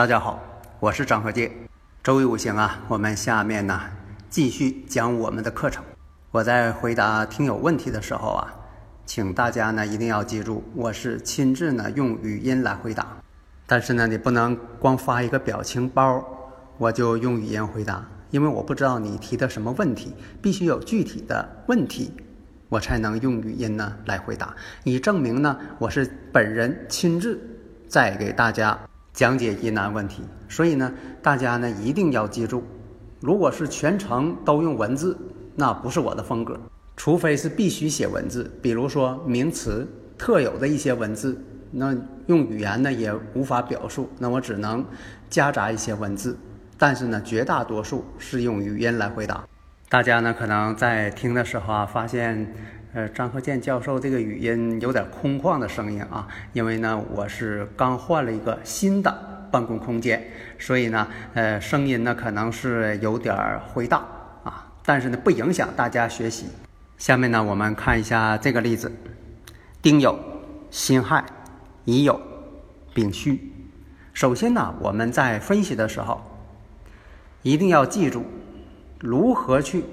大家好，我是张和介。周易五行啊，我们下面呢继续讲我们的课程。我在回答听友问题的时候啊，请大家呢一定要记住，我是亲自呢用语音来回答。但是呢，你不能光发一个表情包，我就用语音回答，因为我不知道你提的什么问题，必须有具体的问题，我才能用语音呢来回答，以证明呢我是本人亲自在给大家。讲解疑难问题，所以呢，大家呢一定要记住，如果是全程都用文字，那不是我的风格。除非是必须写文字，比如说名词特有的一些文字，那用语言呢也无法表述，那我只能夹杂一些文字。但是呢，绝大多数是用语音来回答。大家呢可能在听的时候啊，发现。呃，张和建教授这个语音有点空旷的声音啊，因为呢，我是刚换了一个新的办公空间，所以呢，呃，声音呢可能是有点回荡啊，但是呢，不影响大家学习。下面呢，我们看一下这个例子：丁酉、辛亥、乙酉、丙戌。首先呢，我们在分析的时候，一定要记住如何去。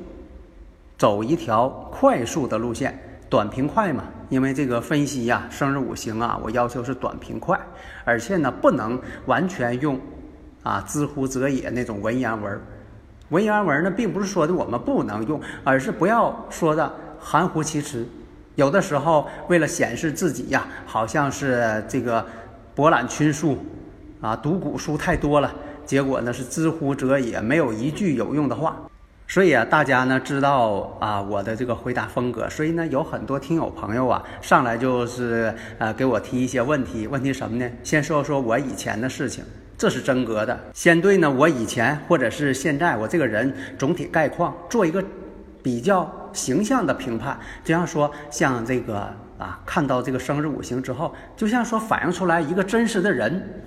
走一条快速的路线，短平快嘛。因为这个分析呀，生日五行啊，我要求是短平快，而且呢，不能完全用啊“知乎者也”那种文言文。文言文呢，并不是说的我们不能用，而是不要说的含糊其辞。有的时候，为了显示自己呀，好像是这个博览群书啊，读古书太多了，结果呢是“知乎者也”，没有一句有用的话。所以啊，大家呢知道啊我的这个回答风格，所以呢有很多听友朋友啊上来就是呃给我提一些问题，问题什么呢？先说说我以前的事情，这是真格的。先对呢我以前或者是现在我这个人总体概况做一个比较形象的评判，就像说像这个啊看到这个生日五行之后，就像说反映出来一个真实的人。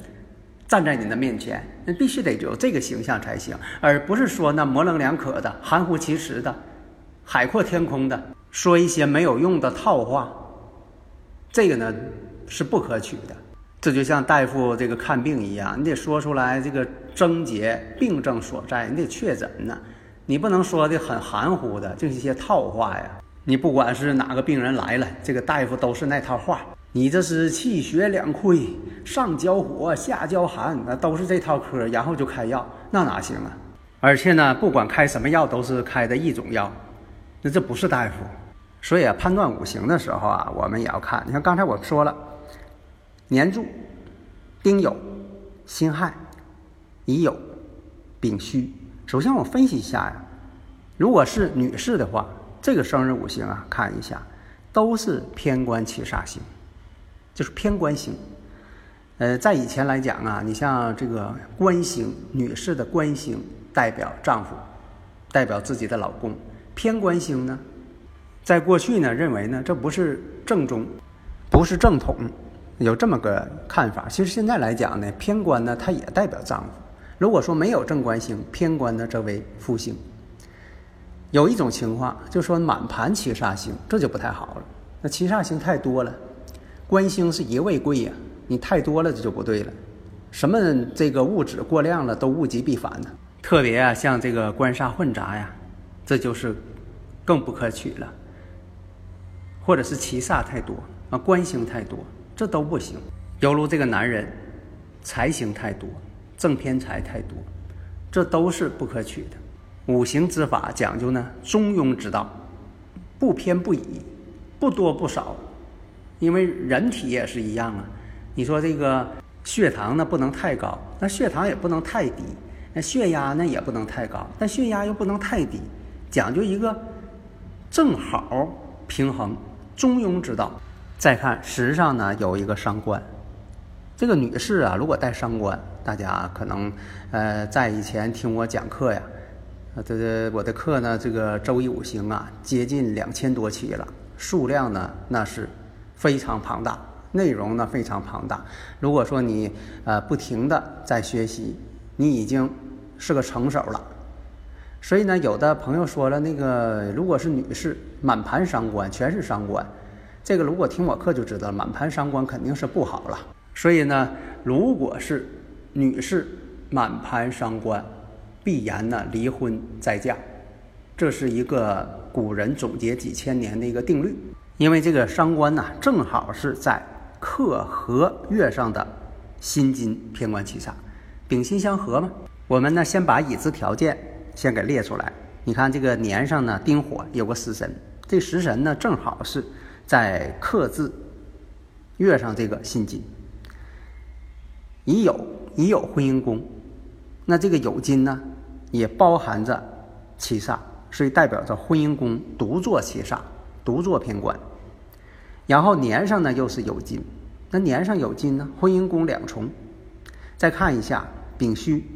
站在你的面前，那必须得有这个形象才行，而不是说那模棱两可的、含糊其辞的、海阔天空的，说一些没有用的套话。这个呢是不可取的。这就像大夫这个看病一样，你得说出来这个症结、病症所在，你得确诊呢。你不能说的很含糊的，就是一些套话呀。你不管是哪个病人来了，这个大夫都是那套话。你这是气血两亏，上焦火，下焦寒，那都是这套科，然后就开药，那哪行啊？而且呢，不管开什么药，都是开的一种药，那这不是大夫。所以啊，判断五行的时候啊，我们也要看。你看刚才我说了，年柱丁酉、辛亥、乙酉、丙戌。首先我分析一下呀，如果是女士的话，这个生日五行啊，看一下，都是偏官七煞星。就是偏官星，呃，在以前来讲啊，你像这个官星，女士的官星代表丈夫，代表自己的老公。偏官星呢，在过去呢，认为呢，这不是正宗，不是正统，有这么个看法。其实现在来讲呢，偏官呢，它也代表丈夫。如果说没有正官星，偏官呢，则为夫星。有一种情况，就说满盘七煞星，这就不太好了。那七煞星太多了。官星是一位贵呀，你太多了这就不对了。什么这个物质过量了都物极必反呢？特别啊，像这个官煞混杂呀，这就是更不可取了。或者是七煞太多啊，官星太多，这都不行。犹如这个男人财星太多，正偏财太多，这都是不可取的。五行之法讲究呢中庸之道，不偏不倚，不多不少。因为人体也是一样啊，你说这个血糖呢不能太高，那血糖也不能太低，那血压呢也不能太高，但血压又不能太低，讲究一个正好平衡中庸之道。再看时上呢有一个伤官，这个女士啊，如果带伤官，大家可能呃在以前听我讲课呀，呃这个我的课呢这个周易五行啊接近两千多期了，数量呢那是非常庞大，内容呢非常庞大。如果说你呃不停的在学习。你已经是个成手了，所以呢，有的朋友说了，那个如果是女士，满盘伤官，全是伤官，这个如果听我课就知道了，满盘伤官肯定是不好了。所以呢，如果是女士满盘伤官，必然呢离婚再嫁，这是一个古人总结几千年的一个定律。因为这个伤官呢，正好是在克和月上的辛金偏官七煞。丙辛相合嘛，我们呢先把已知条件先给列出来。你看这个年上呢丁火有个食神，这食神呢正好是在克字月上这个辛金，已有已有婚姻宫，那这个酉金呢也包含着七煞，所以代表着婚姻宫独坐七煞，独坐偏官。然后年上呢又是酉金，那年上酉金呢，婚姻宫两重。再看一下。丙戌，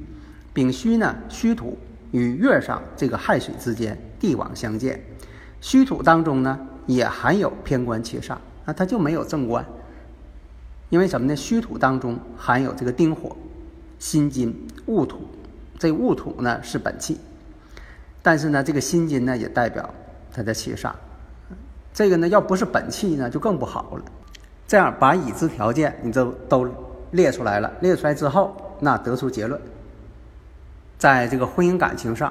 丙戌呢，戌土与月上这个亥水之间地网相见，戌土当中呢也含有偏官七煞，那它就没有正官，因为什么呢？戌土当中含有这个丁火、辛金、戊土，这戊土呢是本气，但是呢这个辛金呢也代表它的七煞，这个呢要不是本气呢就更不好了。这样把已知条件你就都列出来了，列出来之后。那得出结论，在这个婚姻感情上，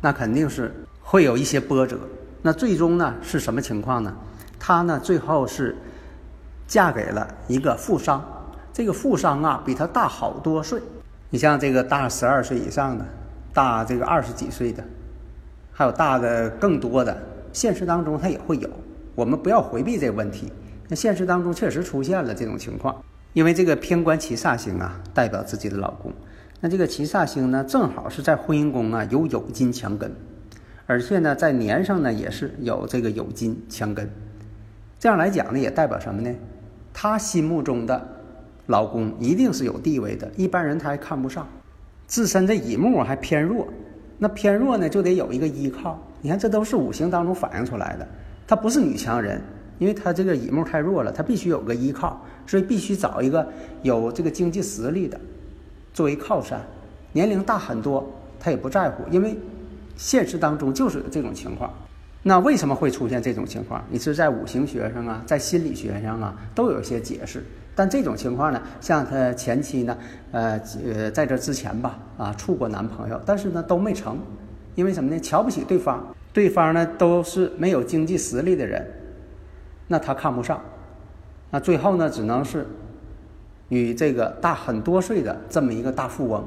那肯定是会有一些波折。那最终呢是什么情况呢？她呢最后是嫁给了一个富商，这个富商啊比她大好多岁。你像这个大十二岁以上的，大这个二十几岁的，还有大的更多的，现实当中他也会有。我们不要回避这个问题。那现实当中确实出现了这种情况。因为这个偏官七煞星啊，代表自己的老公。那这个七煞星呢，正好是在婚姻宫啊有酉金强根，而且呢在年上呢也是有这个酉金强根。这样来讲呢，也代表什么呢？他心目中的老公一定是有地位的，一般人他还看不上。自身的乙木还偏弱，那偏弱呢就得有一个依靠。你看，这都是五行当中反映出来的。他不是女强人。因为他这个乙木太弱了，他必须有个依靠，所以必须找一个有这个经济实力的作为靠山。年龄大很多，他也不在乎，因为现实当中就是这种情况。那为什么会出现这种情况？你是在五行学上啊，在心理学上啊，都有一些解释。但这种情况呢，像他前妻呢，呃呃，在这之前吧，啊，处过男朋友，但是呢都没成，因为什么呢？瞧不起对方，对方呢都是没有经济实力的人。那他看不上，那最后呢，只能是与这个大很多岁的这么一个大富翁，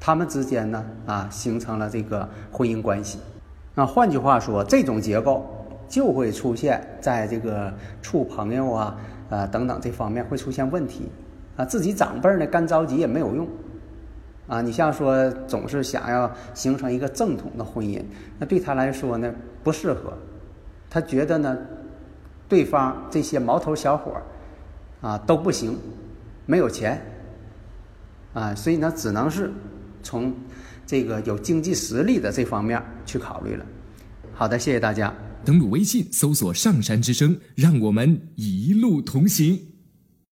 他们之间呢啊形成了这个婚姻关系。那换句话说，这种结构就会出现在这个处朋友啊、呃等等这方面会出现问题啊。自己长辈呢干着急也没有用啊。你像说总是想要形成一个正统的婚姻，那对他来说呢不适合，他觉得呢。对方这些毛头小伙儿啊都不行，没有钱啊，所以呢，只能是从这个有经济实力的这方面去考虑了。好的，谢谢大家。登录微信搜索“上山之声”，让我们一路同行。